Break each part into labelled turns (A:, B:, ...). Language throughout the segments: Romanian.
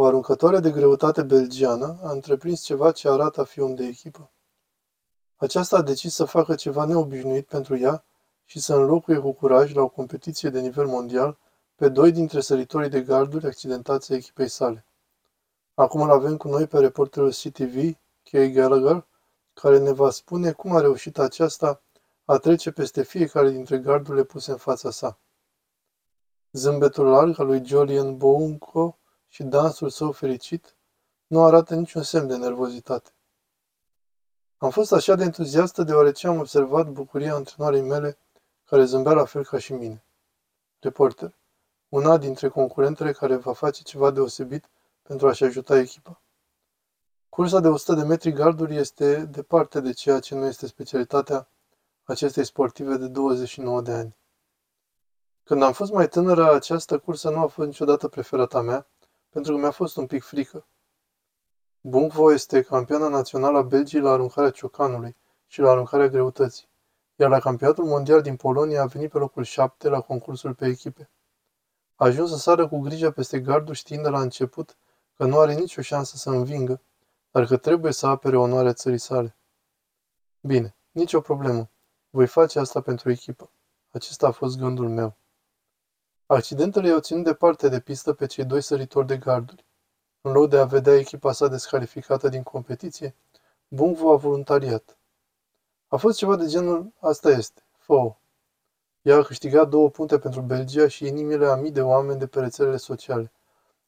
A: O aruncătoare de greutate belgiană a întreprins ceva ce arată a fi om de echipă. Aceasta a decis să facă ceva neobișnuit pentru ea și să înlocuie cu curaj la o competiție de nivel mondial pe doi dintre săritorii de garduri accidentați ai echipei sale. Acum îl avem cu noi pe reporterul CTV, Kay Gallagher, care ne va spune cum a reușit aceasta a trece peste fiecare dintre gardurile puse în fața sa. Zâmbetul larg al lui Julian Bounco și dansul său fericit nu arată niciun semn de nervozitate. Am fost așa de entuziastă deoarece am observat bucuria antrenoarei mele care zâmbea la fel ca și mine. Reporter. Una dintre concurentele care va face ceva deosebit pentru a-și ajuta echipa. Cursa de 100 de metri garduri este departe de ceea ce nu este specialitatea acestei sportive de 29 de ani. Când am fost mai tânără, această cursă nu a fost niciodată preferata mea, pentru că mi-a fost un pic frică. Bungvo este campioana națională a Belgiei la aruncarea ciocanului și la aruncarea greutății, iar la campionatul mondial din Polonia a venit pe locul 7 la concursul pe echipe. A ajuns să sară cu grijă peste gardul știind de la început că nu are nicio șansă să învingă, dar că trebuie să apere onoarea țării sale. Bine, nicio problemă. Voi face asta pentru echipă. Acesta a fost gândul meu. Accidentele i-au ținut departe de pistă pe cei doi săritori de garduri. În loc de a vedea echipa sa descalificată din competiție, Bungvo a voluntariat. A fost ceva de genul, asta este, fă Ea a câștigat două puncte pentru Belgia și inimile a mii de oameni de pe rețelele sociale.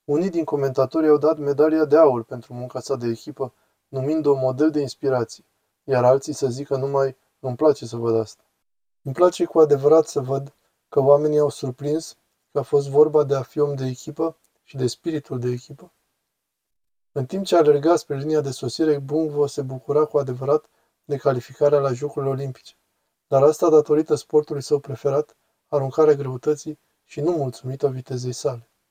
A: Unii din comentatori au dat medalia de aur pentru munca sa de echipă, numind-o model de inspirație, iar alții să zică numai, îmi place să văd asta. Îmi place cu adevărat să văd că oamenii au surprins că a fost vorba de a fi om de echipă și de spiritul de echipă. În timp ce alerga spre linia de sosire, Bungvo se bucura cu adevărat de calificarea la Jocurile Olimpice, dar asta datorită sportului său preferat, aruncarea greutății și nu mulțumită vitezei sale.